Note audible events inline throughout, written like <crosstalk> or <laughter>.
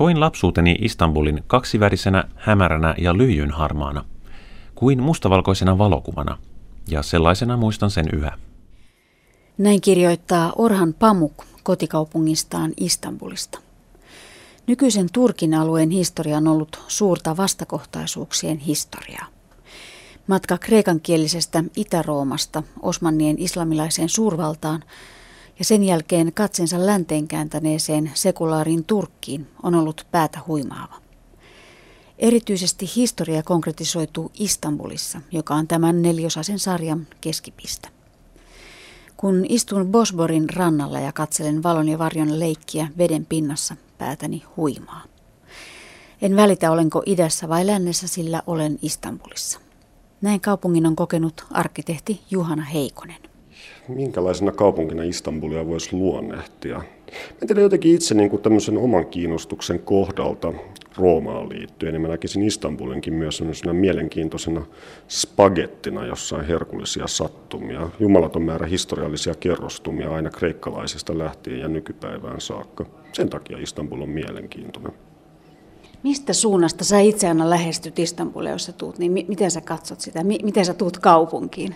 Koin lapsuuteni Istanbulin kaksivärisenä, hämäränä ja lyijynharmaana, kuin mustavalkoisena valokuvana, ja sellaisena muistan sen yhä. Näin kirjoittaa Orhan Pamuk kotikaupungistaan Istanbulista. Nykyisen Turkin alueen historia on ollut suurta vastakohtaisuuksien historiaa. Matka kreikankielisestä Itä-Roomasta Osmannien islamilaiseen suurvaltaan ja sen jälkeen katsensa länteen kääntäneeseen sekulaariin Turkkiin on ollut päätä huimaava. Erityisesti historia konkretisoituu Istanbulissa, joka on tämän neliosaisen sarjan keskipiste. Kun istun Bosborin rannalla ja katselen valon ja varjon leikkiä veden pinnassa, päätäni huimaa. En välitä, olenko idässä vai lännessä, sillä olen Istanbulissa. Näin kaupungin on kokenut arkkitehti Juhana Heikonen. Minkälaisena kaupunkina Istanbulia voisi luonnehtia? Mä tiedän jotenkin itse niin kuin tämmöisen oman kiinnostuksen kohdalta Roomaan liittyen, niin mä näkisin Istanbulinkin myös sellaisena mielenkiintoisena spagettina, jossa on herkullisia sattumia, jumalaton määrä historiallisia kerrostumia aina kreikkalaisista lähtien ja nykypäivään saakka. Sen takia Istanbul on mielenkiintoinen. Mistä suunnasta sä itse aina lähestyt Istanbulia, jos sä tuut, niin miten sä katsot sitä, miten sä tuut kaupunkiin?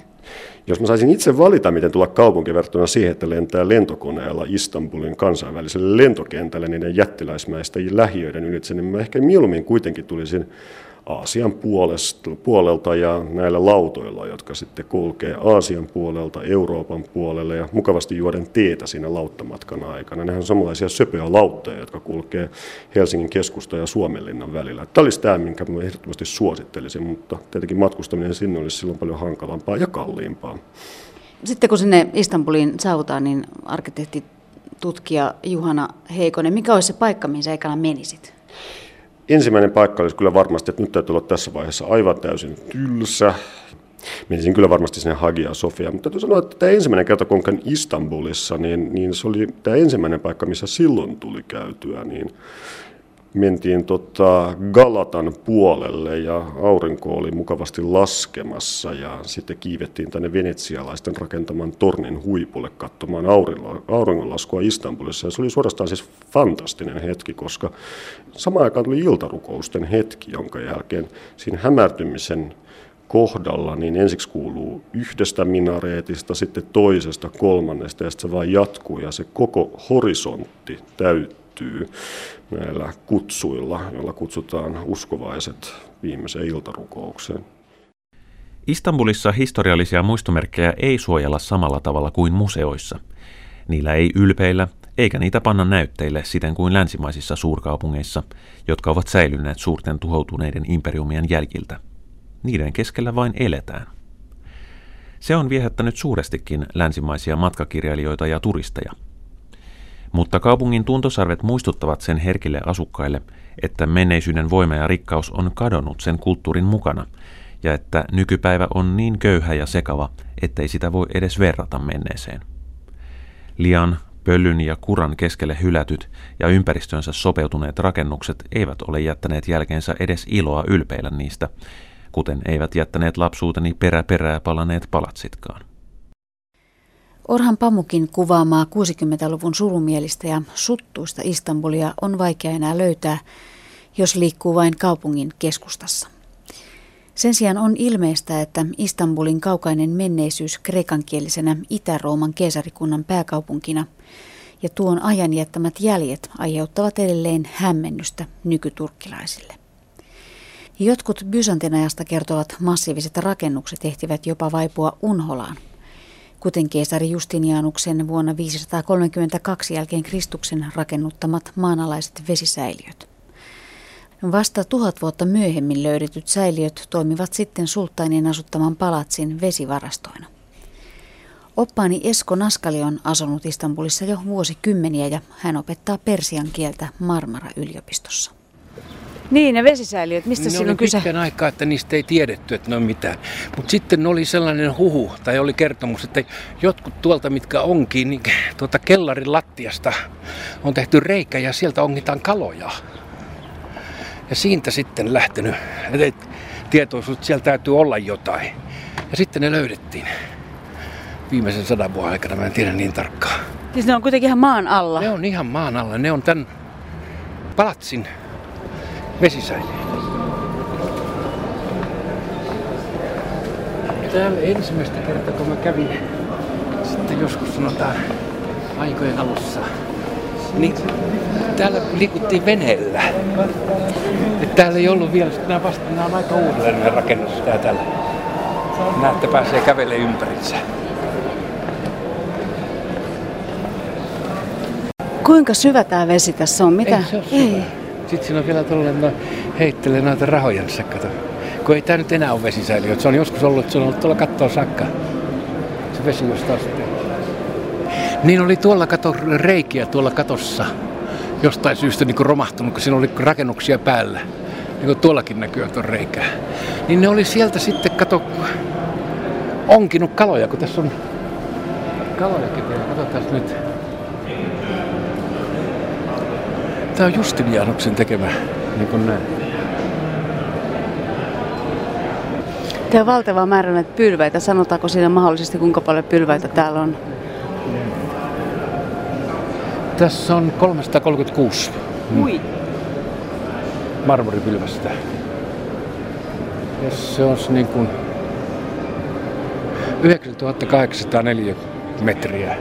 Jos mä saisin itse valita, miten tulla kaupunkiin verrattuna siihen, että lentää lentokoneella Istanbulin kansainväliselle lentokentälle niiden jättiläismäistä lähiöiden ylitse, niin mä ehkä mieluummin kuitenkin tulisin Aasian puolesta, puolelta ja näillä lautoilla, jotka sitten kulkee Aasian puolelta Euroopan puolelle ja mukavasti juoden teetä siinä lauttamatkan aikana. Nehän on samanlaisia söpöjä lautteja, jotka kulkee Helsingin keskusta ja Suomenlinnan välillä. Tämä olisi tämä, minkä mä ehdottomasti suosittelisin, mutta tietenkin matkustaminen sinne olisi silloin paljon hankalampaa ja kalliimpaa. Sitten kun sinne Istanbuliin saavutaan, niin arkkitehti tutkija Juhana Heikonen, mikä olisi se paikka, mihin sä menisit? Ensimmäinen paikka olisi kyllä varmasti, että nyt täytyy olla tässä vaiheessa aivan täysin tylsä. Menisin kyllä varmasti sinne Hagia Sofia, mutta täytyy sanoa, että tämä ensimmäinen kerta, kun käyn Istanbulissa, niin, niin se oli tämä ensimmäinen paikka, missä silloin tuli käytyä, niin mentiin tota Galatan puolelle ja aurinko oli mukavasti laskemassa ja sitten kiivettiin tänne venetsialaisten rakentaman tornin huipulle katsomaan auringonlaskua Istanbulissa. Ja se oli suorastaan siis fantastinen hetki, koska samaan aikaan tuli iltarukousten hetki, jonka jälkeen siinä hämärtymisen kohdalla, niin ensiksi kuuluu yhdestä minareetista, sitten toisesta, kolmannesta ja sitten se vaan jatkuu ja se koko horisontti täyttyy näillä kutsuilla, joilla kutsutaan uskovaiset viimeiseen iltarukoukseen. Istanbulissa historiallisia muistomerkkejä ei suojella samalla tavalla kuin museoissa. Niillä ei ylpeillä, eikä niitä panna näytteille siten kuin länsimaisissa suurkaupungeissa, jotka ovat säilyneet suurten tuhoutuneiden imperiumien jäljiltä. Niiden keskellä vain eletään. Se on viehättänyt suurestikin länsimaisia matkakirjailijoita ja turisteja – mutta kaupungin tuntosarvet muistuttavat sen herkille asukkaille, että menneisyyden voima ja rikkaus on kadonnut sen kulttuurin mukana, ja että nykypäivä on niin köyhä ja sekava, ettei sitä voi edes verrata menneeseen. Lian, pöllyn ja kuran keskelle hylätyt ja ympäristönsä sopeutuneet rakennukset eivät ole jättäneet jälkeensä edes iloa ylpeillä niistä, kuten eivät jättäneet lapsuuteni perä perää palaneet palatsitkaan. Orhan Pamukin kuvaamaa 60-luvun surumielistä ja suttuista Istanbulia on vaikea enää löytää, jos liikkuu vain kaupungin keskustassa. Sen sijaan on ilmeistä, että Istanbulin kaukainen menneisyys krekankielisenä Itä-Rooman keisarikunnan pääkaupunkina ja tuon ajan jättämät jäljet aiheuttavat edelleen hämmennystä nykyturkkilaisille. Jotkut Byzantin ajasta kertovat massiiviset rakennukset ehtivät jopa vaipua unholaan – kuten keisari Justinianuksen vuonna 532 jälkeen Kristuksen rakennuttamat maanalaiset vesisäiliöt. Vasta tuhat vuotta myöhemmin löydetyt säiliöt toimivat sitten sulttainin asuttaman palatsin vesivarastoina. Oppaani Esko Naskali on asunut Istanbulissa jo vuosikymmeniä ja hän opettaa persian kieltä Marmara-yliopistossa. Niin, ne vesisäiliöt, mistä ne oli kyse? pitkän aikaa, että niistä ei tiedetty, että ne on mitään. Mutta sitten oli sellainen huhu, tai oli kertomus, että jotkut tuolta, mitkä onkin, niin tuota kellarin lattiasta on tehty reikä ja sieltä ongitaan kaloja. Ja siitä sitten lähtenyt, että tietoisuus, että siellä täytyy olla jotain. Ja sitten ne löydettiin viimeisen sadan vuoden aikana, mä en tiedä niin tarkkaan. Siis ne on kuitenkin ihan maan alla? Ne on ihan maan alla. Ne on tämän palatsin vesisäiliö. Täällä ensimmäistä kertaa, kun mä kävin sitten joskus sanotaan aikojen alussa, niin täällä liikuttiin veneellä. Et täällä ei ollut vielä, nämä vasta, nämä on aika uudelleen rakennus tää täällä. Näette, pääsee kävelemään ympärinsä. Kuinka syvä tämä vesi tässä on? Mitä? Ei se ole syvä. Sitten siinä on vielä tuolla no, heittelee noita rahoja, kato. Kun ei tämä nyt enää ole vesisäiliö. Se on joskus ollut, se on ollut tuolla kattoon sakka. Se vesi jostain sitten. Niin oli tuolla kato reikiä tuolla katossa. Jostain syystä niin kuin romahtunut, kun siinä oli rakennuksia päällä. Niin kuin tuollakin näkyy tuon reikää. Niin ne oli sieltä sitten, kato, onkinut kaloja, kun tässä on kalojakin vielä. Katsotaan nyt. Tämä on Justinianuksen tekemä, niin kuin näin. Tämä on valtava määrä näitä pylväitä. Sanotaanko siinä mahdollisesti, kuinka paljon pylväitä täällä on? Tässä on 336 Ui. marmoripylvästä. Ja se on niin kuin 9804 metriä.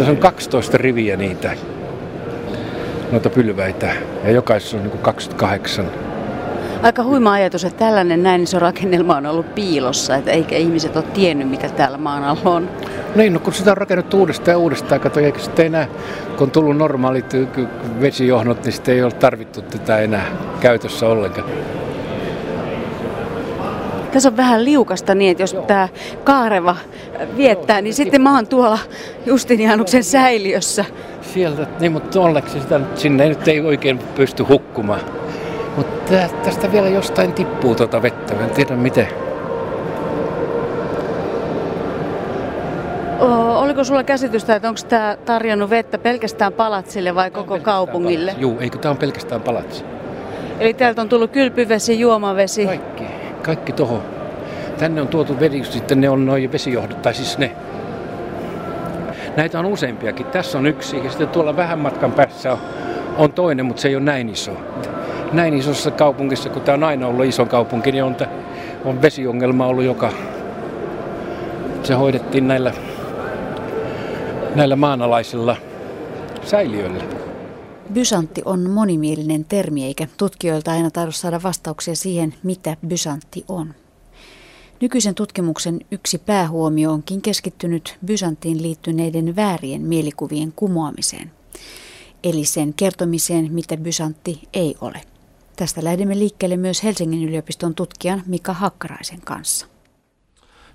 Tässä on 12 riviä niitä, noita pylväitä. Ja jokaisessa on niin kuin 28. Aika huima ajatus, että tällainen näin iso rakennelma on ollut piilossa, että eikä ihmiset ole tiennyt, mitä täällä maan alla on. Niin, no kun sitä on rakennettu uudestaan ja uudestaan, kato, eikä sitten enää, kun on tullut normaalit vesijohdot, niin sitten ei ole tarvittu tätä enää käytössä ollenkaan. Tässä on vähän liukasta niin, että jos tämä kaareva viettää, niin sitten mä oon tuolla Justinianuksen säiliössä. Sieltä, niin mutta onneksi sitä nyt sinne nyt ei oikein pysty hukkumaan. Mutta tästä vielä jostain tippuu tuota vettä, mä en tiedä miten. Oliko sulla käsitystä, että onko tämä tarjonnut vettä pelkästään palatsille vai koko kaupungille? Joo, eikö tämä on pelkästään palatsi? Eli täältä on tullut kylpyvesi, juomavesi. Kaikki, kaikki toho. Tänne on tuotu vesi, sitten ne on noin vesijohdot, tai siis ne. Näitä on useampiakin. Tässä on yksi ja sitten tuolla vähän matkan päässä on, on toinen, mutta se ei ole näin iso. Näin isossa kaupungissa, kun tämä on aina ollut iso kaupunki, niin on, t- on vesiongelma ollut joka... Se hoidettiin näillä, näillä maanalaisilla säiliöillä. Bysantti on monimielinen termi, eikä tutkijoilta aina tahdo saada vastauksia siihen, mitä bysantti on. Nykyisen tutkimuksen yksi päähuomio onkin keskittynyt Bysanttiin liittyneiden väärien mielikuvien kumoamiseen, eli sen kertomiseen, mitä Bysantti ei ole. Tästä lähdemme liikkeelle myös Helsingin yliopiston tutkijan Mika Hakkaraisen kanssa.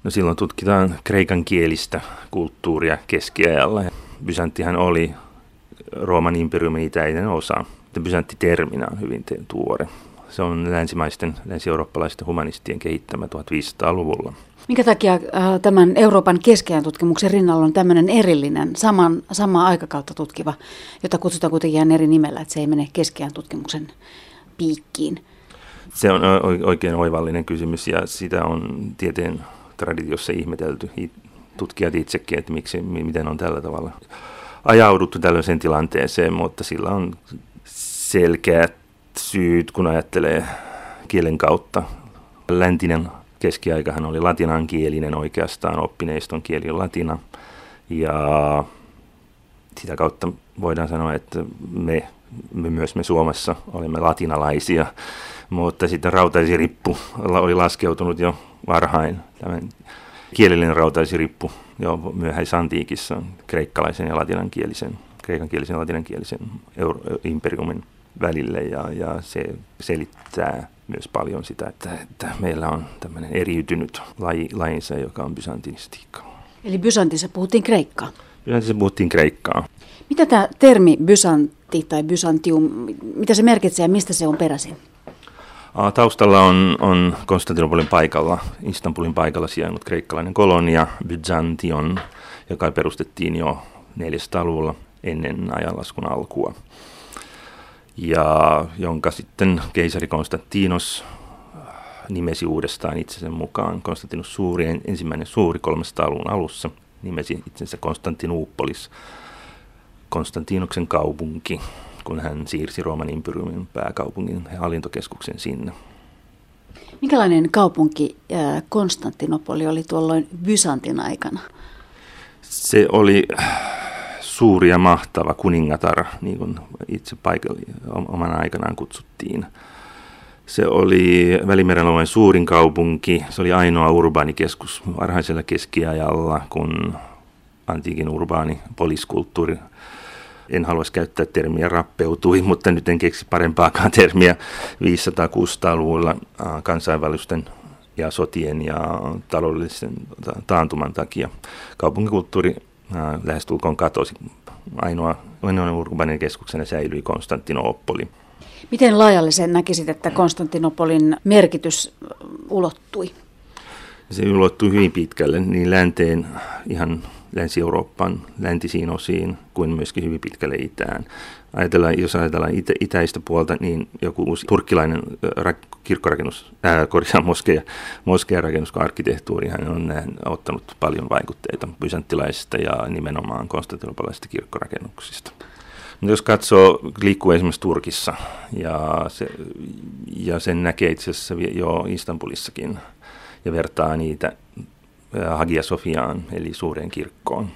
No silloin tutkitaan kreikan kielistä kulttuuria keskiajalla. Bysanttihan oli Rooman imperiumin itäinen osa. Bysantti-terminä on hyvin tuore. Se on länsimaisten, länsi-eurooppalaisten humanistien kehittämä 1500-luvulla. Minkä takia äh, tämän Euroopan keskeän tutkimuksen rinnalla on tämmöinen erillinen, saman, samaa aikakautta tutkiva, jota kutsutaan kuitenkin ihan eri nimellä, että se ei mene keskeän tutkimuksen piikkiin? Se on oikein oivallinen kysymys ja sitä on tieteen traditiossa ihmetelty tutkijat itsekin, että miksi, miten on tällä tavalla ajauduttu tällaiseen tilanteeseen, mutta sillä on selkeät syyt, kun ajattelee kielen kautta. Läntinen keskiaikahan oli latinankielinen oikeastaan, oppineiston kieli on latina. Ja sitä kautta voidaan sanoa, että me, me myös me Suomessa olemme latinalaisia, mutta sitten rautaisirippu oli laskeutunut jo varhain. Tämän kielellinen rautaisirippu jo myöhäisantiikissa kreikkalaisen ja latinankielisen, kreikankielisen ja latinankielisen euro, imperiumin välille ja, ja se selittää myös paljon sitä, että, että meillä on tämmöinen eriytynyt laji, lajinsa, joka on bysantinistiikka. Eli Bysantissa puhuttiin kreikkaa? Bysantissa puhuttiin kreikkaa. Mitä tämä termi bysantti tai bysantium, mitä se merkitsee ja mistä se on peräisin? Taustalla on, on Konstantinopolin paikalla, Istanbulin paikalla sijainnut kreikkalainen kolonia Byzantion, joka perustettiin jo 400-luvulla ennen ajanlaskun alkua ja jonka sitten keisari Konstantinos nimesi uudestaan itsensä mukaan. Konstantinus suuri, ensimmäinen suuri 300-luvun alussa nimesi itsensä Konstantinoupolis. Konstantinoksen kaupunki, kun hän siirsi Rooman imperiumin pääkaupungin hallintokeskuksen sinne. Minkälainen kaupunki Konstantinopoli oli tuolloin Byzantin aikana? Se oli suuri ja mahtava kuningatar, niin kuin itse paikalla oman aikanaan kutsuttiin. Se oli Välimeren alueen suurin kaupunki. Se oli ainoa urbaanikeskus varhaisella keskiajalla, kun antiikin urbaani poliskulttuuri, en haluaisi käyttää termiä rappeutui, <laughs> mutta nyt en keksi parempaakaan termiä 500-600-luvulla kansainvälisten ja sotien ja taloudellisen taantuman takia. Kaupunkikulttuuri lähestulkoon katosi. Ainoa, ainoa urbaaninen keskuksena säilyi Konstantinopoli. Miten laajalle sen näkisit, että Konstantinopolin merkitys ulottui? Se ulottui hyvin pitkälle niin länteen ihan Länsi-Euroopan läntisiin osiin kuin myöskin hyvin pitkälle itään. Ajatellaan, jos ajatellaan itä, itäistä puolta, niin joku uusi turkkilainen ra- kirkkorakennus, ää, korjaan moskeja, moskeja rakennus arkkitehtuuri, hän on ottanut paljon vaikutteita bysanttilaisista ja nimenomaan konstantinopolaisista kirkkorakennuksista. Mutta jos katsoo, liikkuu esimerkiksi Turkissa ja, se, ja sen näkee itse asiassa jo Istanbulissakin ja vertaa niitä Hagia Sofiaan, eli suureen kirkkoon,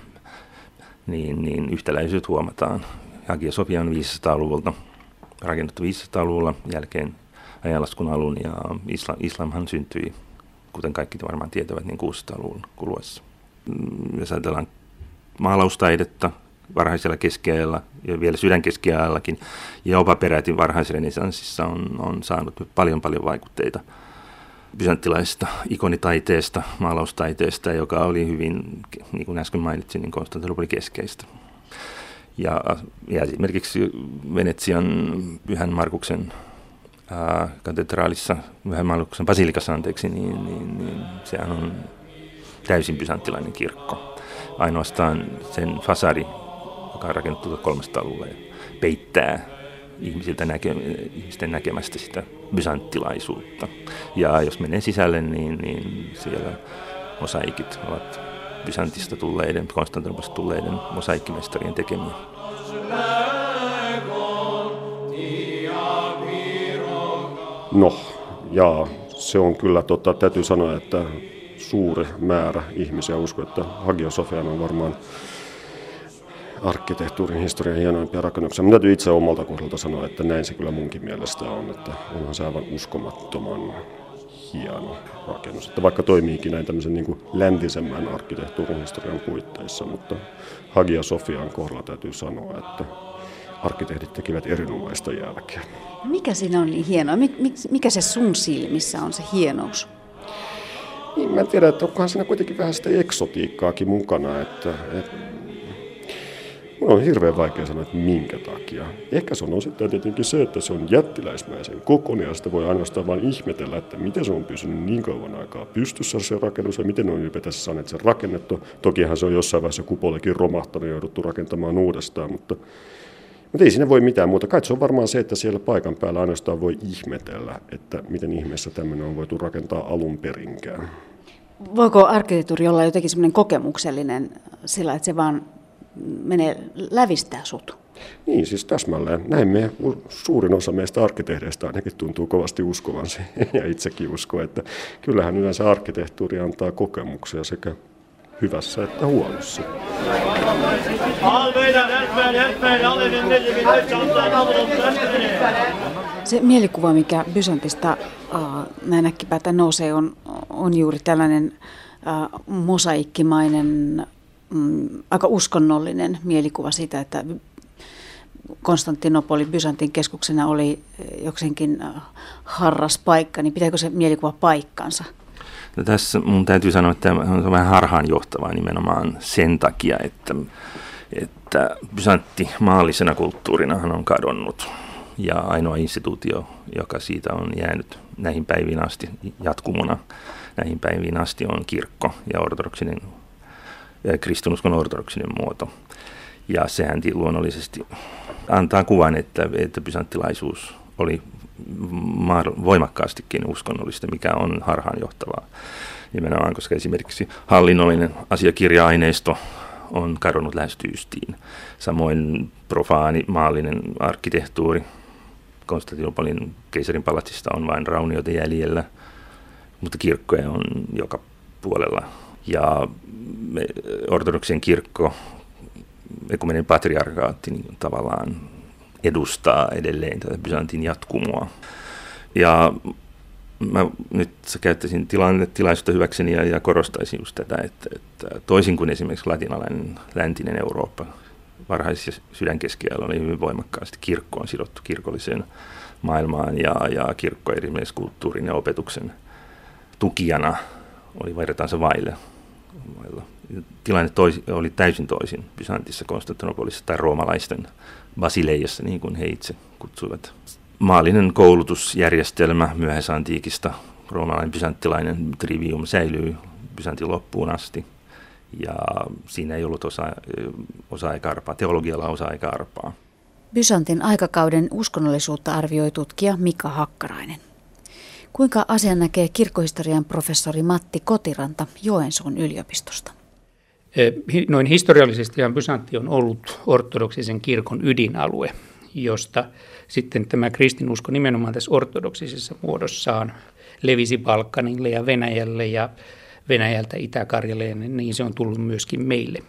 niin, niin yhtäläisyyt huomataan. Hagia Sofia on 500-luvulta, rakennettu 500-luvulla jälkeen ajanlaskun alun, ja islam, islamhan syntyi, kuten kaikki varmaan tietävät, niin 600-luvun kuluessa. Mm, jos ajatellaan maalaustaidetta varhaisella keskiajalla ja vielä sydänkeskiajallakin, ja jopa peräti varhaisrenesanssissa on, on saanut paljon paljon vaikutteita – bysanttilaisesta ikonitaiteesta, maalaustaiteesta, joka oli hyvin, niin kuin äsken mainitsin, niin Konstantinopoli keskeistä. Ja, ja esimerkiksi Venetsian Pyhän Markuksen ää, katedraalissa, Pyhän Markuksen basilikassa anteeksi, niin, niin, niin sehän on täysin bysanttilainen kirkko. Ainoastaan sen fasari, joka on rakennettu 300-luvulla, peittää ihmisiltä näke, ihmisten näkemästä sitä bysanttilaisuutta. Ja jos menee sisälle, niin, niin siellä mosaikit ovat Bysantista tulleiden, Konstantinopolista tulleiden mosaikkimestarien tekemiä. No, ja se on kyllä, tota, täytyy sanoa, että suuri määrä ihmisiä uskoo, että Hagia Sofian on varmaan arkkitehtuurin historian hienoimpia rakennuksia. Minä täytyy itse omalta kohdalta sanoa, että näin se kyllä munkin mielestä on, että onhan se aivan uskomattoman hieno rakennus. Että vaikka toimiikin näin tämmöisen niin kuin läntisemmän arkkitehtuurin historian puitteissa, mutta Hagia Sofian kohdalla täytyy sanoa, että arkkitehdit tekivät erinomaista jälkeä. Mikä siinä on niin hienoa? Mikä se sun silmissä on se hienous? Niin, mä en tiedä, että onkohan siinä kuitenkin vähän sitä eksotiikkaakin mukana, että, että on hirveän vaikea sanoa, että minkä takia. Ehkä se on osittain tietenkin se, että se on jättiläismäisen kokoinen ja sitä voi ainoastaan vain ihmetellä, että miten se on pysynyt niin kauan aikaa pystyssä se rakennus ja miten on ylipäätään saaneet sen rakennettu. Tokihan se on jossain vaiheessa kupolekin romahtanut ja jouduttu rakentamaan uudestaan, mutta, mutta ei siinä voi mitään muuta. Kai se on varmaan se, että siellä paikan päällä ainoastaan voi ihmetellä, että miten ihmeessä tämmöinen on voitu rakentaa alun perinkään. Voiko arkkitehtuuri olla jotenkin semmoinen kokemuksellinen sillä, että se vaan menee lävistää sut. Niin, siis täsmälleen. Näin me, suurin osa meistä arkkitehdeistä ainakin tuntuu kovasti uskovan <laughs> ja itsekin usko, että kyllähän yleensä arkkitehtuuri antaa kokemuksia sekä hyvässä että huonossa. Se mielikuva, mikä Bysantista äh, näin äkkipäätä nousee, on, on juuri tällainen äh, mosaikkimainen mm, aika uskonnollinen mielikuva siitä, että Konstantinopoli Byzantin keskuksena oli jokseenkin äh, harras paikka, niin pitääkö se mielikuva paikkansa? No tässä mun täytyy sanoa, että on vähän harhaanjohtavaa nimenomaan sen takia, että, että Byzantti maallisena kulttuurina on kadonnut. Ja ainoa instituutio, joka siitä on jäänyt näihin päiviin asti jatkumona näihin päiviin asti on kirkko ja ortodoksinen kristinuskon ortodoksinen muoto. Ja sehän luonnollisesti antaa kuvan, että, että bysanttilaisuus oli voimakkaastikin uskonnollista, mikä on harhaanjohtavaa nimenomaan, koska esimerkiksi hallinnollinen asiakirja-aineisto on kadonnut lähes tyystiin. Samoin profaani maallinen arkkitehtuuri Konstantinopolin keisarin palatsista on vain raunioita jäljellä, mutta kirkkoja on joka puolella. Ja ortodoksien kirkko, ekumenen patriarkaatti niin tavallaan edustaa edelleen tätä Byzantin jatkumoa. Ja mä nyt käyttäisin tilanne, tilaisuutta hyväkseni ja, ja korostaisin just tätä, että, että toisin kuin esimerkiksi latinalainen läntinen Eurooppa varhaisessa sydänkeskiajalla oli hyvin voimakkaasti kirkkoon sidottu kirkolliseen maailmaan ja, ja kirkko esimerkiksi kulttuurin ja opetuksen tukijana oli vertaansa vaille. Tilanne toisi, oli täysin toisin Bysantissa, Konstantinopolissa tai roomalaisten basileijassa, niin kuin he itse kutsuivat maallinen koulutusjärjestelmä myöhäisantiikista, roomalainen bysanttilainen trivium säilyy Byzantin loppuun asti. Ja siinä ei ollut osa, osa-aika-arpaa, teologialla osa-aika-arpaa. Byzantin aikakauden uskonnollisuutta arvioi tutkija Mika Hakkarainen. Kuinka asian näkee kirkkohistorian professori Matti Kotiranta Joensuun yliopistosta? Noin historiallisesti Byzantti on ollut ortodoksisen kirkon ydinalue, josta sitten tämä kristinusko nimenomaan tässä ortodoksisessa muodossaan levisi Balkanille ja Venäjälle ja Venäjältä Itä-Karjalle ja niin se on tullut myöskin meille.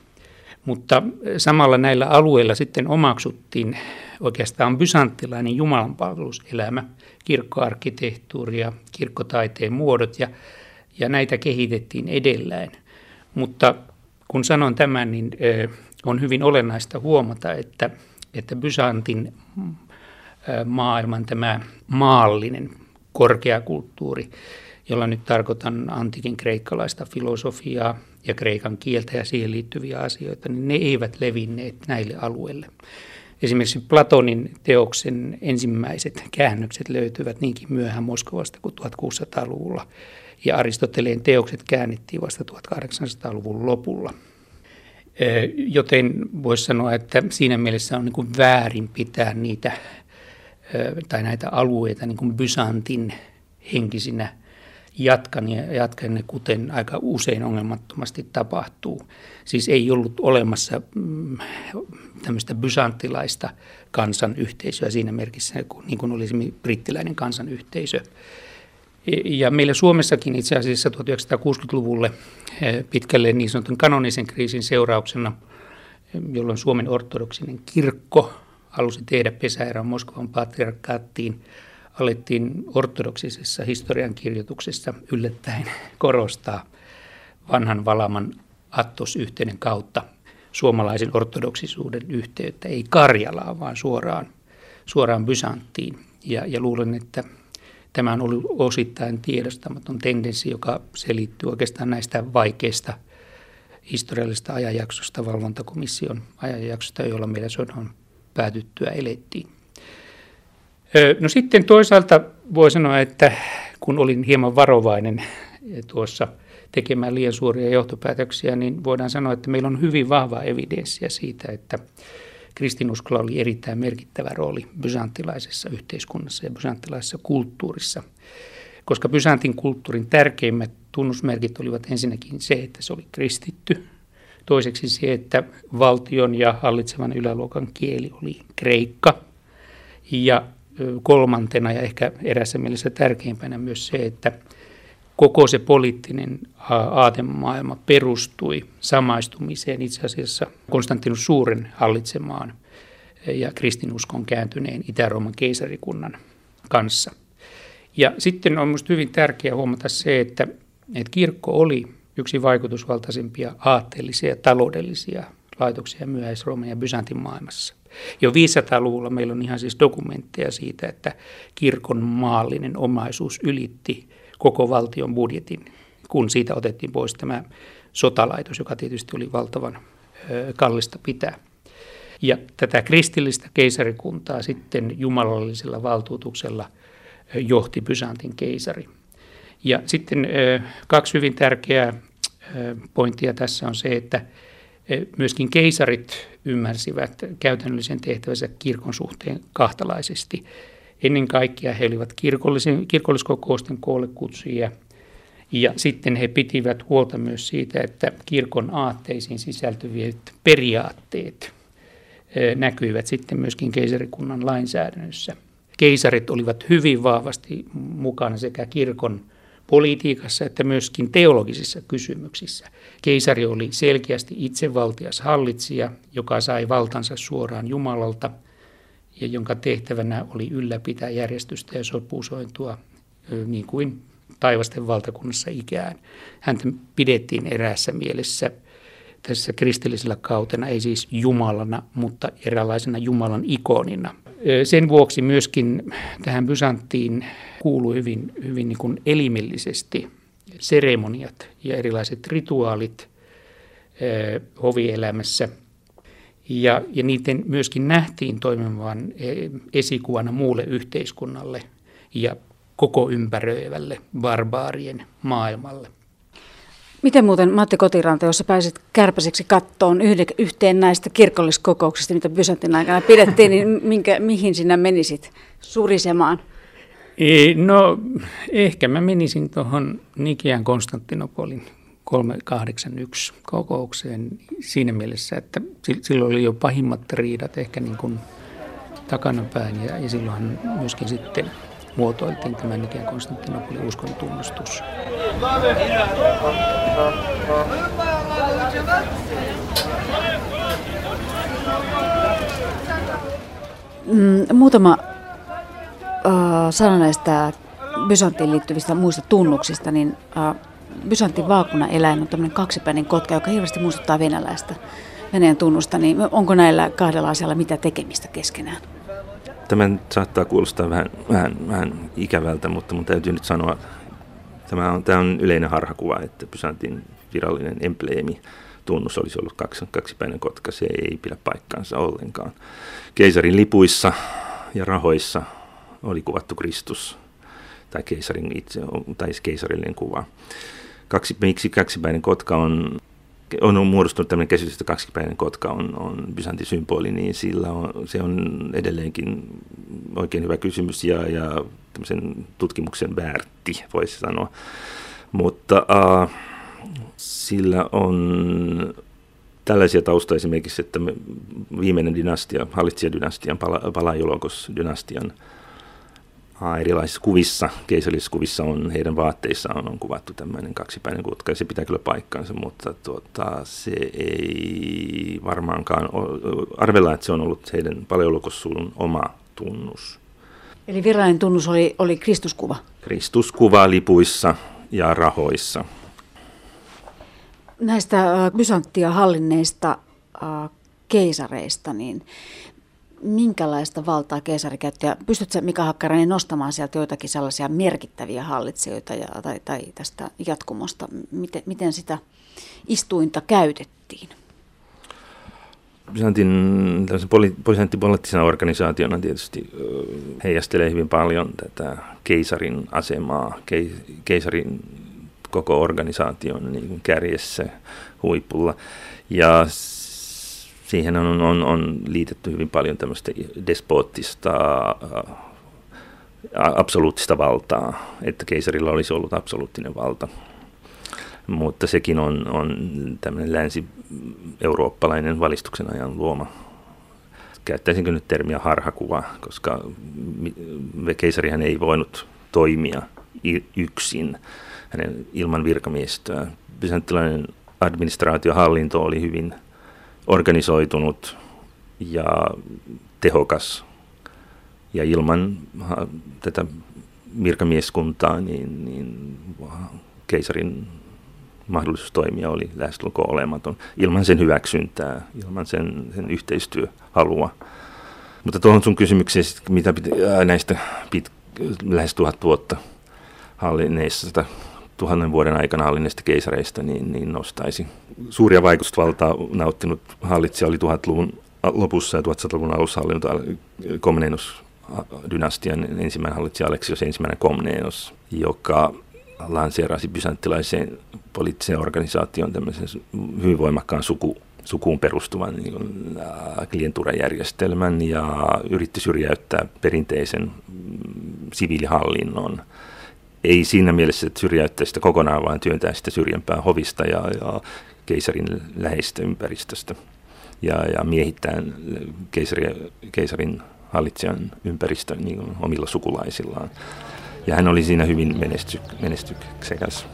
Mutta samalla näillä alueilla sitten omaksuttiin oikeastaan bysanttilainen jumalanpalveluselämä, kirkkoarkkitehtuuri ja kirkkotaiteen muodot ja, ja näitä kehitettiin edelleen. Mutta kun sanon tämän, niin on hyvin olennaista huomata, että, että Byzantin maailman tämä maallinen korkeakulttuuri, jolla nyt tarkoitan antiikin kreikkalaista filosofiaa ja kreikan kieltä ja siihen liittyviä asioita, niin ne eivät levinneet näille alueille. Esimerkiksi Platonin teoksen ensimmäiset käännökset löytyvät niinkin myöhään Moskovasta kuin 1600-luvulla, ja Aristoteleen teokset käännettiin vasta 1800-luvun lopulla. Joten voisi sanoa, että siinä mielessä on niin väärin pitää niitä tai näitä alueita niin kuin Byzantin henkisinä jatkan, kuten aika usein ongelmattomasti tapahtuu. Siis ei ollut olemassa mm, tämmöistä bysanttilaista kansanyhteisöä siinä merkissä, niin kuin olisi brittiläinen kansanyhteisö. Ja meillä Suomessakin itse asiassa 1960-luvulle pitkälle niin sanotun kanonisen kriisin seurauksena, jolloin Suomen ortodoksinen kirkko halusi tehdä pesäerän Moskovan patriarkaattiin, alettiin ortodoksisessa historiankirjoituksessa yllättäen korostaa vanhan valaman attosyhteyden kautta suomalaisen ortodoksisuuden yhteyttä, ei Karjalaa, vaan suoraan, suoraan Bysanttiin. Ja, ja luulen, että tämä on ollut osittain tiedostamaton tendenssi, joka selittyy oikeastaan näistä vaikeista historiallisista ajanjaksosta, valvontakomission ajanjaksosta, jolla meillä sodan päätyttyä elettiin. No sitten toisaalta voi sanoa, että kun olin hieman varovainen tuossa tekemään liian suoria johtopäätöksiä, niin voidaan sanoa, että meillä on hyvin vahva evidenssiä siitä, että kristinuskolla oli erittäin merkittävä rooli bysanttilaisessa yhteiskunnassa ja bysanttilaisessa kulttuurissa. Koska Byzantin kulttuurin tärkeimmät tunnusmerkit olivat ensinnäkin se, että se oli kristitty, toiseksi se, että valtion ja hallitsevan yläluokan kieli oli kreikka, ja kolmantena ja ehkä erässä mielessä tärkeimpänä myös se, että koko se poliittinen aatemaailma perustui samaistumiseen itse asiassa Konstantinus Suuren hallitsemaan ja kristinuskon kääntyneen Itä-Rooman keisarikunnan kanssa. Ja sitten on minusta hyvin tärkeää huomata se, että, että kirkko oli yksi vaikutusvaltaisimpia aatteellisia ja taloudellisia laitoksia myöhäis-Rooman ja Byzantin maailmassa. Jo 500-luvulla meillä on ihan siis dokumentteja siitä, että kirkon maallinen omaisuus ylitti koko valtion budjetin, kun siitä otettiin pois tämä sotalaitos, joka tietysti oli valtavan kallista pitää. Ja tätä kristillistä keisarikuntaa sitten jumalallisella valtuutuksella johti Byzantin keisari. Ja sitten kaksi hyvin tärkeää pointtia tässä on se, että myöskin keisarit ymmärsivät käytännöllisen tehtävänsä kirkon suhteen kahtalaisesti. Ennen kaikkea he olivat kirkolliskokousten koolle kutsujia Ja sitten he pitivät huolta myös siitä, että kirkon aatteisiin sisältyvät periaatteet näkyivät sitten myöskin keisarikunnan lainsäädännössä. Keisarit olivat hyvin vahvasti mukana sekä kirkon politiikassa että myöskin teologisissa kysymyksissä. Keisari oli selkeästi itsevaltias hallitsija, joka sai valtansa suoraan Jumalalta ja jonka tehtävänä oli ylläpitää järjestystä ja sopusointua niin kuin taivasten valtakunnassa ikään. Häntä pidettiin eräässä mielessä tässä kristillisellä kautena, ei siis Jumalana, mutta eräänlaisena Jumalan ikonina. Sen vuoksi myöskin tähän Bysanttiin kuului hyvin, hyvin niin kuin elimellisesti seremoniat ja erilaiset rituaalit hovielämässä. Ja, ja niiden myöskin nähtiin toimivan esikuvana muulle yhteiskunnalle ja koko ympäröivälle barbaarien maailmalle. Miten muuten, Matti Kotiranta, jos pääsit kärpäiseksi kattoon yhteen näistä kirkolliskokouksista, mitä Byzantin aikana pidettiin, niin minkä, mihin sinä menisit surisemaan? No ehkä mä menisin tuohon Nikian Konstantinopolin 381 kokoukseen siinä mielessä, että silloin oli jo pahimmat riidat ehkä niin kuin takanapäin ja, ja silloinhan myöskin sitten muotoiltiin tämä Nikian Konstantinopolin uskon tunnustus. Mm, muutama äh, sana näistä Byzanttiin liittyvistä muista tunnuksista, niin äh, Byzantin eläin on tämmöinen kaksipäinen kotka, joka hirveästi muistuttaa venäläistä Venäjän tunnusta, niin onko näillä kahdella asialla mitä tekemistä keskenään? Tämä saattaa kuulostaa vähän, vähän, vähän ikävältä, mutta mun täytyy nyt sanoa, tämä on, tämä on yleinen harhakuva, että Byzantin virallinen embleemi tunnus olisi ollut kaksi, kaksipäinen kotka. Se ei pidä paikkaansa ollenkaan. Keisarin lipuissa ja rahoissa oli kuvattu Kristus tai keisarin itse, tai keisarillinen kuva. Kaksi, miksi kaksipäinen kotka on on muodostunut tämmöinen käsitys, että kaksipäinen kotka on, on Byzantin symboli, niin sillä on, se on edelleenkin oikein hyvä kysymys ja, ja tämmöisen tutkimuksen väärti, voisi sanoa. Mutta uh, sillä on tällaisia taustoja esimerkiksi, että viimeinen dynastia, hallitsijadynastian, Palaiologos-dynastian erilaisissa kuvissa, keisallisissa kuvissa on, heidän vaatteissaan on, kuvattu tämmöinen kaksipäinen kutka, ja se pitää kyllä paikkansa, mutta tuota, se ei varmaankaan, arvellaan, että se on ollut heidän paleologossuudun oma tunnus. Eli virallinen tunnus oli, oli Kristuskuva? Kristuskuva lipuissa ja rahoissa. Näistä Bysanttia hallinneista keisareista, niin minkälaista valtaa keisari käytti? Ja pystytkö Mika Hakkarainen nostamaan sieltä joitakin sellaisia merkittäviä hallitsijoita ja, tai, tai tästä jatkumosta? Miten, miten sitä istuinta käytettiin? Byzantin poli, poliittisena organisaationa tietysti heijastelee hyvin paljon tätä keisarin asemaa, keisarin koko organisaation niin kärjessä huipulla. Ja siihen on, on, on liitetty hyvin paljon tämmöistä despoottista, absoluuttista valtaa, että keisarilla olisi ollut absoluuttinen valta. Mutta sekin on, on tämmöinen länsi-eurooppalainen valistuksen ajan luoma. Käyttäisinkö nyt termiä harhakuva, koska keisarihan ei voinut toimia yksin hänen ilman virkamiehistöä. Bysanttilainen administraatiohallinto oli hyvin organisoitunut ja tehokas. Ja ilman tätä virkamieskuntaa, niin, niin keisarin mahdollisuus toimia oli lähestulkoon olematon. Ilman sen hyväksyntää, ilman sen, sen yhteistyöhalua. Mutta tuohon sun kysymykseen, mitä pitä, näistä pit, lähes tuhat vuotta hallinneista tuhannen vuoden aikana hallinneista keisareista, niin, niin nostaisi. Suuria vaikutusvaltaa nauttinut hallitsija oli 1000-luvun lopussa ja 1100-luvun alussa hallinnut Komnenos dynastian ensimmäinen hallitsija Aleksios ensimmäinen Komnenos, joka lanseerasi bysanttilaiseen poliittiseen organisaation tämmöisen hyvin voimakkaan suku, sukuun perustuvan niin äh, klienturajärjestelmän ja yritti syrjäyttää perinteisen mm, siviilihallinnon ei siinä mielessä, että syrjäyttää sitä kokonaan, vaan työntää sitä syrjempää hovista ja, ja keisarin läheistä ympäristöstä ja, ja miehittää keisari, keisarin hallitsijan ympäristö niin omilla sukulaisillaan. Ja hän oli siinä hyvin menesty, menestyksekäs.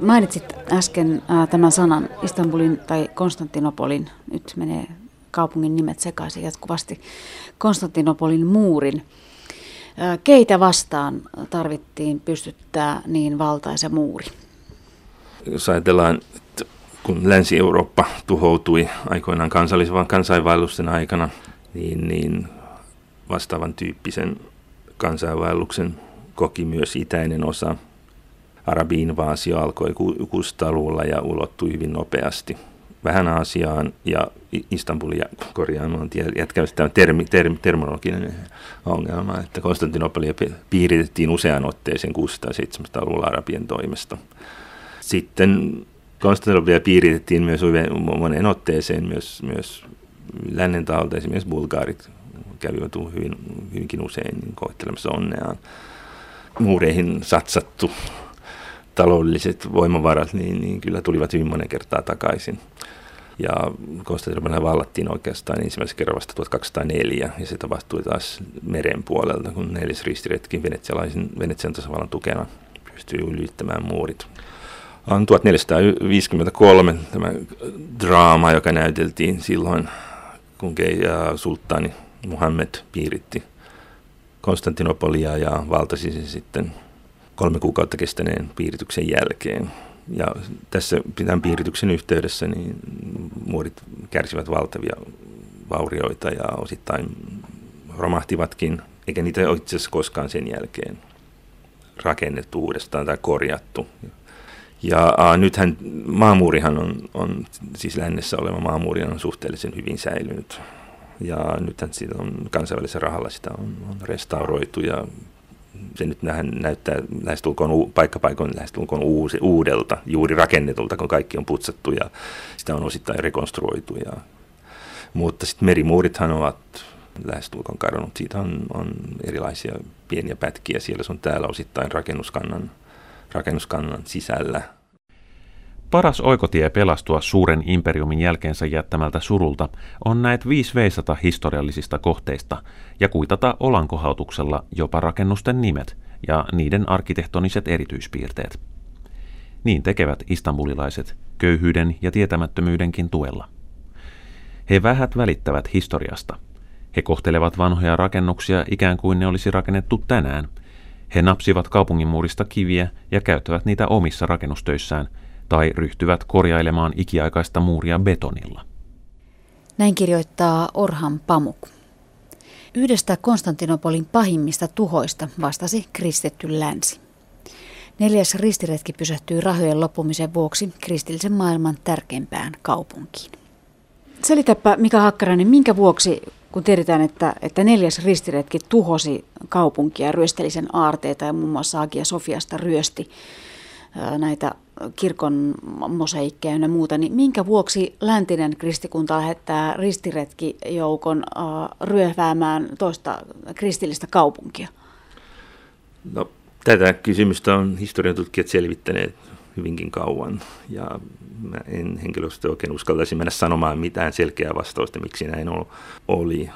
Mainitsit äsken tämän sanan Istanbulin tai Konstantinopolin, nyt menee kaupungin nimet sekaisin jatkuvasti, Konstantinopolin muurin. Keitä vastaan tarvittiin pystyttää niin valtaisa muuri? Jos ajatellaan, että kun Länsi-Eurooppa tuhoutui aikoinaan kansallis- kansainvaellusten aikana, niin, niin vastaavan tyyppisen kansainvaelluksen koki myös itäinen osa. Arabi-invaasio alkoi 600-luvulla ja ulottui hyvin nopeasti vähän Aasiaan ja Istanbulia korjaamaan jätkäytetään termi, termi, terminologinen ongelma, että Konstantinopolia piiritettiin useaan otteeseen 600-700-luvulla Arabien toimesta. Sitten Konstantinopolia piiritettiin myös monen otteeseen myös, myös lännen taholta, esimerkiksi bulgaarit kävivät hyvin, hyvinkin usein niin koettelemassa onneaan. Muureihin satsattu taloudelliset voimavarat, niin, niin kyllä tulivat hyvin monen kertaa takaisin. Ja Konstantinopoli vallattiin oikeastaan ensimmäisen kerran vasta 1204, ja se tapahtui taas meren puolelta, kun neljäs ristiretki venetsialaisen, Venetsian tasavallan tukena pystyi ylittämään muurit. On 1453 tämä draama, joka näyteltiin silloin, kun sulttaani Muhammed piiritti Konstantinopolia ja valtasi sen sitten kolme kuukautta kestäneen piirityksen jälkeen. Ja tässä tämän piirityksen yhteydessä niin muodit kärsivät valtavia vaurioita ja osittain romahtivatkin, eikä niitä ole itse asiassa koskaan sen jälkeen rakennettu uudestaan tai korjattu. Ja a, nythän maamuurihan on, on, siis lännessä oleva maamuuri on suhteellisen hyvin säilynyt. Ja nythän siitä on kansainvälisellä rahalla sitä on, on restauroitu ja se nyt näyttää lähestulkoon paikkapaikoin lähestulkoon uusi, uudelta, juuri rakennetulta, kun kaikki on putsattu ja sitä on osittain rekonstruoitu. Ja, mutta sitten merimuurithan ovat lähestulkoon kadonnut. Siitä on, on erilaisia pieniä pätkiä siellä sun täällä osittain rakennuskannan, rakennuskannan sisällä. Paras oikotie pelastua suuren imperiumin jälkeensä jättämältä surulta on näet viisi veisata historiallisista kohteista ja kuitata olankohautuksella jopa rakennusten nimet ja niiden arkkitehtoniset erityispiirteet. Niin tekevät istanbulilaiset köyhyyden ja tietämättömyydenkin tuella. He vähät välittävät historiasta. He kohtelevat vanhoja rakennuksia ikään kuin ne olisi rakennettu tänään. He napsivat kaupunginmuurista kiviä ja käyttävät niitä omissa rakennustöissään – tai ryhtyvät korjailemaan ikiaikaista muuria betonilla. Näin kirjoittaa Orhan Pamuk. Yhdestä Konstantinopolin pahimmista tuhoista vastasi kristitty länsi. Neljäs ristiretki pysähtyi rahojen loppumisen vuoksi kristillisen maailman tärkeimpään kaupunkiin. Selitäpä Mika Hakkarainen, minkä vuoksi, kun tiedetään, että, että neljäs ristiretki tuhosi kaupunkia, ryösteli sen aarteita ja muun muassa Agia Sofiasta ryösti näitä kirkon mosaikkeja ja muuta, niin minkä vuoksi läntinen kristikunta lähettää ristiretkijoukon ryöhväämään toista kristillistä kaupunkia? No, tätä kysymystä on historiantutkijat selvittäneet hyvinkin kauan ja mä en henkilöstö oikein uskaltaisi mennä sanomaan mitään selkeää vastausta, miksi näin oli.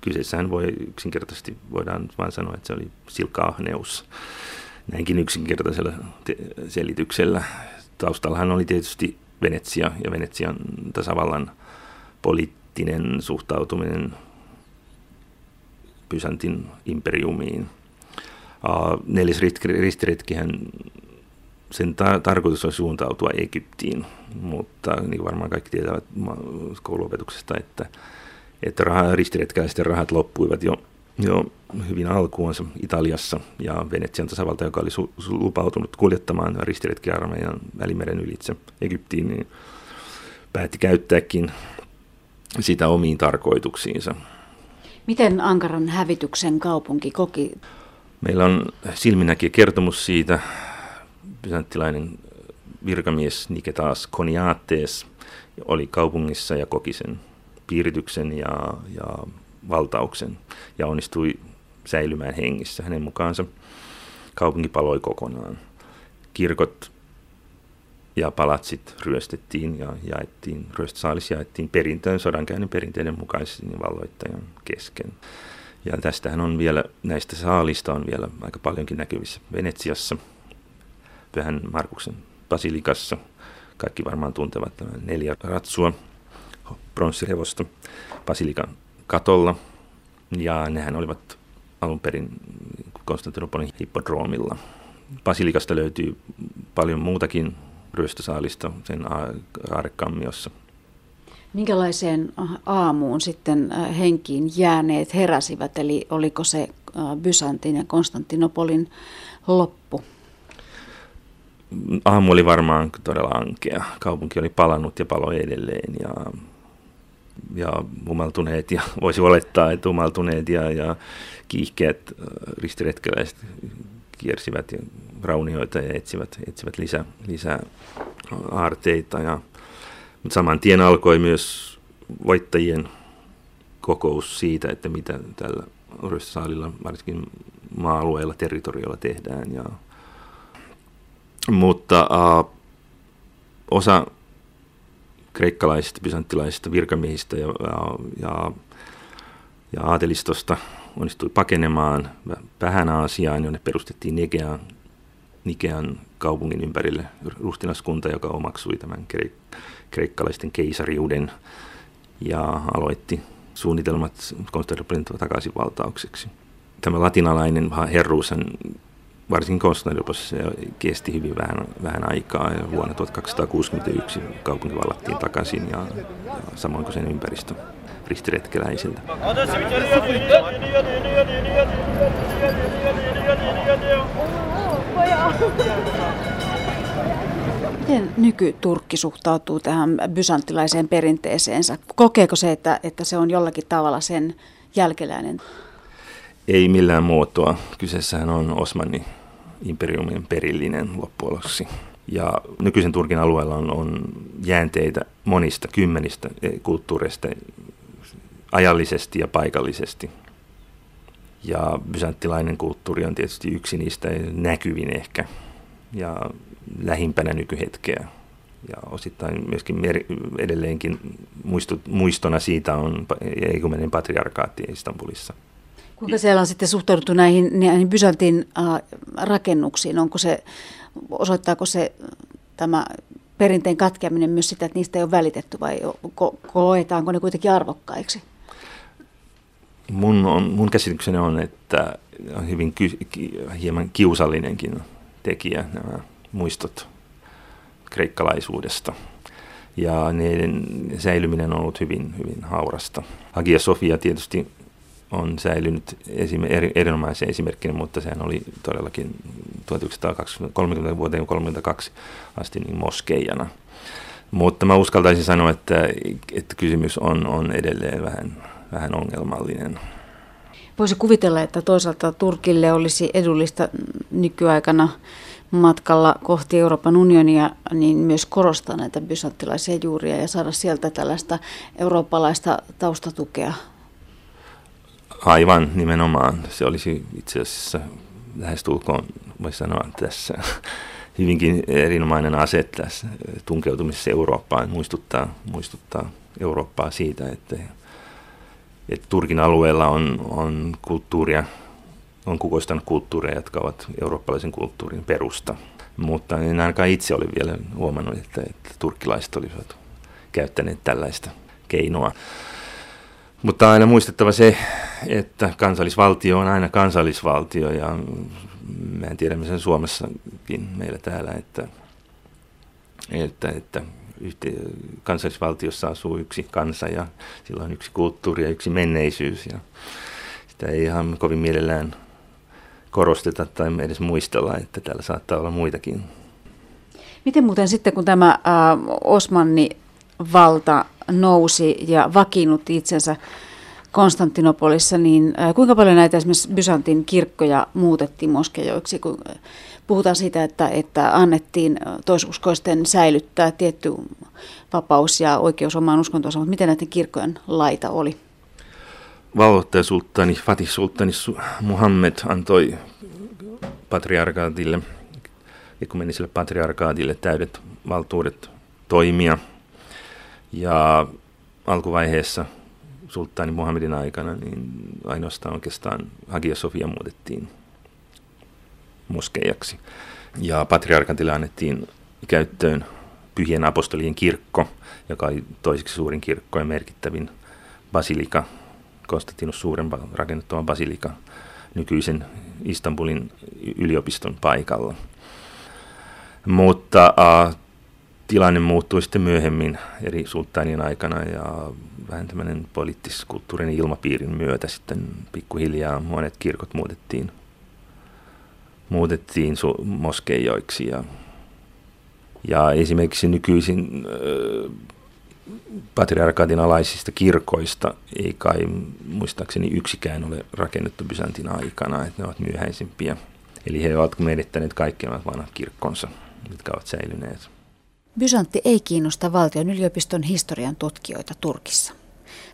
Kyseessähän voi yksinkertaisesti voidaan vain sanoa, että se oli silkka ahneus näinkin yksinkertaisella selityksellä. Taustallahan oli tietysti Venetsia ja Venetsian tasavallan poliittinen suhtautuminen Byzantin imperiumiin. Neljäs ristiretkihän sen ta- tarkoitus on suuntautua Egyptiin, mutta niin kuin varmaan kaikki tietävät kouluopetuksesta, että, että raha, ristiretkäläisten rahat loppuivat jo jo hyvin alkuunsa Italiassa ja Venetsian tasavalta, joka oli su- lupautunut kuljettamaan ristiretkiarmeijan välimeren ylitse Egyptiin, niin päätti käyttääkin sitä omiin tarkoituksiinsa. Miten Ankaran hävityksen kaupunki koki? Meillä on silminnäkin kertomus siitä. Bysanttilainen virkamies Niketas Koniates oli kaupungissa ja koki sen piirityksen ja, ja valtauksen ja onnistui säilymään hengissä. Hänen mukaansa kaupunki paloi kokonaan. Kirkot ja palatsit ryöstettiin ja jaettiin, ryöstösaalis jaettiin perintöön, sodankäynnin perinteiden mukaisesti niin valloittajan kesken. Ja tästähän on vielä, näistä saalista on vielä aika paljonkin näkyvissä Venetsiassa, Pyhän Markuksen basilikassa. Kaikki varmaan tuntevat tämän neljä ratsua, pronssirevosta basilikan katolla. Ja nehän olivat alun perin Konstantinopolin hippodroomilla. Basilikasta löytyy paljon muutakin ryöstösaalista sen aarekammiossa. Minkälaiseen aamuun sitten äh, henkiin jääneet heräsivät, eli oliko se äh, Byzantin ja Konstantinopolin loppu? Aamu oli varmaan todella ankea. Kaupunki oli palannut ja paloi edelleen ja, ja umaltuneet ja <laughs> voisi olettaa, että umaltuneet ja, ja kiihkeät äh, ristiretkeläiset kiersivät ja raunioita ja etsivät, etsivät lisää, lisää aarteita. Ja, mutta saman tien alkoi myös voittajien kokous siitä, että mitä tällä ryöstösaalilla, varsinkin maa-alueella, territoriolla tehdään. Ja, mutta uh, osa kreikkalaisista, bysanttilaisista virkamiehistä ja, ja, ja, aatelistosta onnistui pakenemaan vähän Aasiaan, jonne perustettiin Nigean, Nikean kaupungin ympärille ruhtinaskunta, joka omaksui tämän kreikkalaisten keisariuden ja aloitti suunnitelmat Konstantinopolin takaisinvaltaukseksi. Tämä latinalainen herruus varsinkin Konstantinopolissa kesti hyvin vähän, vähän aikaa ja vuonna 1261 kaupunki vallattiin takaisin ja, ja samoin kuin sen ympäristö ristiretkeläisiltä. Miten nykyturkki suhtautuu tähän bysanttilaiseen perinteeseensä? Kokeeko se, että, että se on jollakin tavalla sen jälkeläinen? Ei millään muotoa. Kyseessähän on Osmanin imperiumin perillinen loppujen Ja nykyisen Turkin alueella on, on jäänteitä monista kymmenistä kulttuureista ajallisesti ja paikallisesti. Ja bysanttilainen kulttuuri on tietysti yksi niistä näkyvin ehkä ja lähimpänä nykyhetkeä. Ja osittain myöskin mer- edelleenkin muistu- muistona siitä on Eikumenin patriarkaatti Istanbulissa. Kuinka siellä on sitten suhtauduttu näihin, näihin Byzantin äh, rakennuksiin? Onko se, osoittaako se tämä perinteen katkeaminen myös sitä, että niistä ei ole välitetty vai ko- koetaanko ne kuitenkin arvokkaiksi? Mun, on, mun käsitykseni on, että on hyvin ky, ki, hieman kiusallinenkin tekijä nämä muistot kreikkalaisuudesta. Ja niiden säilyminen on ollut hyvin, hyvin haurasta. Hagia Sofia tietysti on säilynyt esim, eri, erinomaisen esimerkkinä, mutta sehän oli todellakin 1930 vuoteen 32 asti niin moskeijana. Mutta mä uskaltaisin sanoa, että, että kysymys on, on edelleen vähän, vähän ongelmallinen. Voisi kuvitella, että toisaalta Turkille olisi edullista nykyaikana matkalla kohti Euroopan unionia, niin myös korostaa näitä bysanttilaisia juuria ja saada sieltä tällaista eurooppalaista taustatukea. Aivan, nimenomaan. Se olisi itse asiassa lähestulkoon, voisi sanoa tässä, <laughs> hyvinkin erinomainen ase tässä tunkeutumisessa Eurooppaan, muistuttaa, muistuttaa Eurooppaa siitä, että, että Turkin alueella on, on kulttuuria, on kukoistanut kulttuureja, jotka ovat eurooppalaisen kulttuurin perusta. Mutta en ainakaan itse ole vielä huomannut, että, että turkkilaiset olisivat käyttäneet tällaista keinoa. Mutta aina muistettava se, että kansallisvaltio on aina kansallisvaltio ja mehän tiedämme sen Suomessakin meillä täällä, että, että, että kansallisvaltiossa asuu yksi kansa ja sillä on yksi kulttuuri ja yksi menneisyys ja sitä ei ihan kovin mielellään korosteta tai edes muistella, että täällä saattaa olla muitakin. Miten muuten sitten, kun tämä äh, Osmanni valta nousi ja vakiinnutti itsensä Konstantinopolissa, niin äh, kuinka paljon näitä esimerkiksi Byzantin kirkkoja muutettiin moskeijoiksi? Kun äh, puhutaan siitä, että, että annettiin toisuskoisten säilyttää tietty vapaus ja oikeus omaan uskontoonsa, mutta miten näiden kirkkojen laita oli? valloittajasulttaani Fatih Sultani Muhammed antoi patriarkaatille, ekumeniselle patriarkaatille täydet valtuudet toimia. Ja alkuvaiheessa sulttaani Muhammedin aikana niin ainoastaan oikeastaan Hagia Sofia muutettiin moskeijaksi. Ja patriarkatille annettiin käyttöön pyhien apostolien kirkko, joka oli toiseksi suurin kirkko ja merkittävin basilika, Konstantinus suuren rakennettava basilika nykyisen Istanbulin yliopiston paikalla. Mutta äh, tilanne muuttui sitten myöhemmin eri sulttaanien aikana ja vähän tämmöinen poliittis-kulttuurinen ilmapiirin myötä sitten pikkuhiljaa monet kirkot muutettiin, muutettiin su- moskeijoiksi ja, ja esimerkiksi nykyisin äh, patriarkaatin alaisista kirkoista ei kai muistaakseni yksikään ole rakennettu Byzantin aikana, että ne ovat myöhäisimpiä. Eli he ovat menettäneet kaikki vanhat kirkkonsa, mitkä ovat säilyneet. Byzantti ei kiinnosta valtion yliopiston historian tutkijoita Turkissa.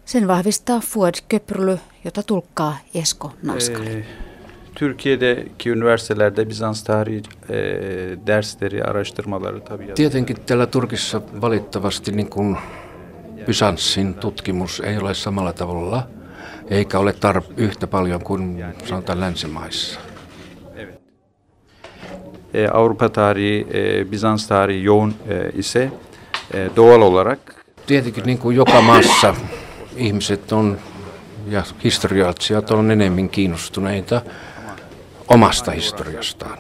Sen vahvistaa Fuad Köprülü, jota tulkkaa Esko Naskari. Ee, Türkiye'deki üniversitelerde Bizans tarihi e, dersleri, araştırmaları tabii. Tietenkin täällä Turkissa valittavasti niin kuin Byzantsin tutkimus ei ole samalla tavalla, eikä ole tar- yhtä paljon kuin sanotaan länsimaissa. E, Avrupa tarihi, e, Bizans tarihi yoğun e, ise e, doğal olarak Tietenkin niin kuin joka maassa ihmiset on ja historioitsijat on enemmän kiinnostuneita omasta historiastaan.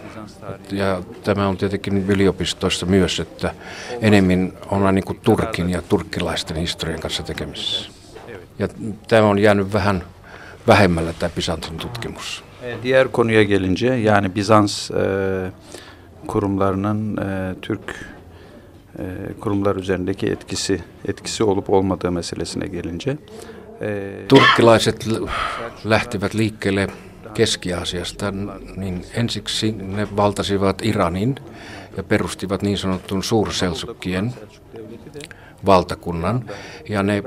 Ja tämä on tietenkin yliopistoissa myös, että enemmän ollaan niin kuin Turkin ja turkkilaisten historian kanssa tekemisissä. Ja tämä on jäänyt vähän vähemmällä tämä Byzantin tutkimus. E, diğer konuya gelince yani Bizans e, kurumlarının e, Türk e, kurumlar üzerindeki etkisi etkisi olup olmadığı meselesine gelince e, Turkkilaiset lähtivät liikkeelle Keski-Aasiasta, niin ensiksi ne valtasivat Iranin ja perustivat niin sanotun suurselsukkien valtakunnan. Ja ne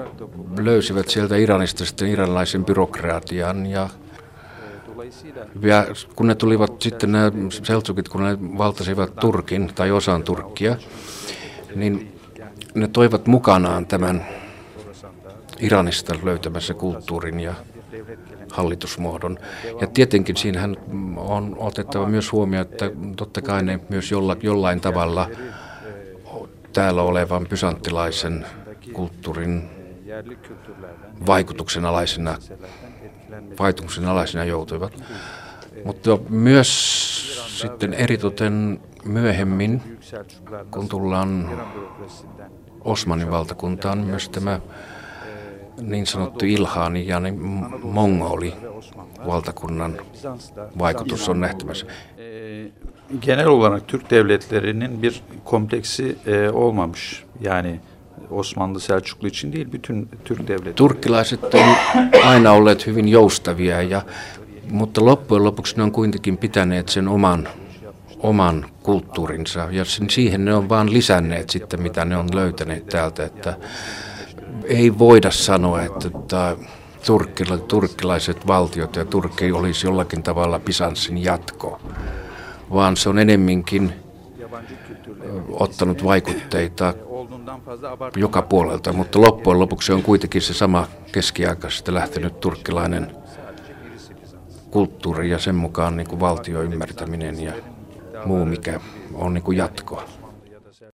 löysivät sieltä Iranista sitten iranilaisen byrokraatian ja ja kun ne tulivat sitten nämä seltsukit, kun ne valtasivat Turkin tai osan Turkkia, niin ne toivat mukanaan tämän Iranista löytämässä kulttuurin ja hallitusmuodon. Ja tietenkin siinähän on otettava myös huomioon, että totta kai ne myös jolla, jollain tavalla täällä olevan pysanttilaisen kulttuurin vaikutuksen alaisena, vaikutuksen alaisena joutuivat. Mutta myös sitten eritoten myöhemmin, kun tullaan Osmanin valtakuntaan, myös tämä niin sanottu Ilhani ja niin mongoli valtakunnan vaikutus on nähtävissä. e, genel olarak Türk devletlerinin bir kompleksi e, olmamış. Yani Osmanlı Selçuklu için değil bütün Türk devletleri. Turkkilaiset on aina olleet hyvin joustavia, ja, mutta loppujen lopuksi ne on kuitenkin pitäneet sen oman, oman kulttuurinsa ja sen, siihen ne on vaan lisänneet sitten, mitä ne on löytäneet täältä, että ei voida sanoa, että tämä turkkila, turkkilaiset valtiot ja Turkki olisi jollakin tavalla Bisanssin jatko, vaan se on enemminkin ottanut vaikutteita joka puolelta, mutta loppujen lopuksi on kuitenkin se sama keskiaikaisesta lähtenyt turkkilainen kulttuuri ja sen mukaan niin kuin valtioymmärtäminen ja muu, mikä on niin kuin jatkoa.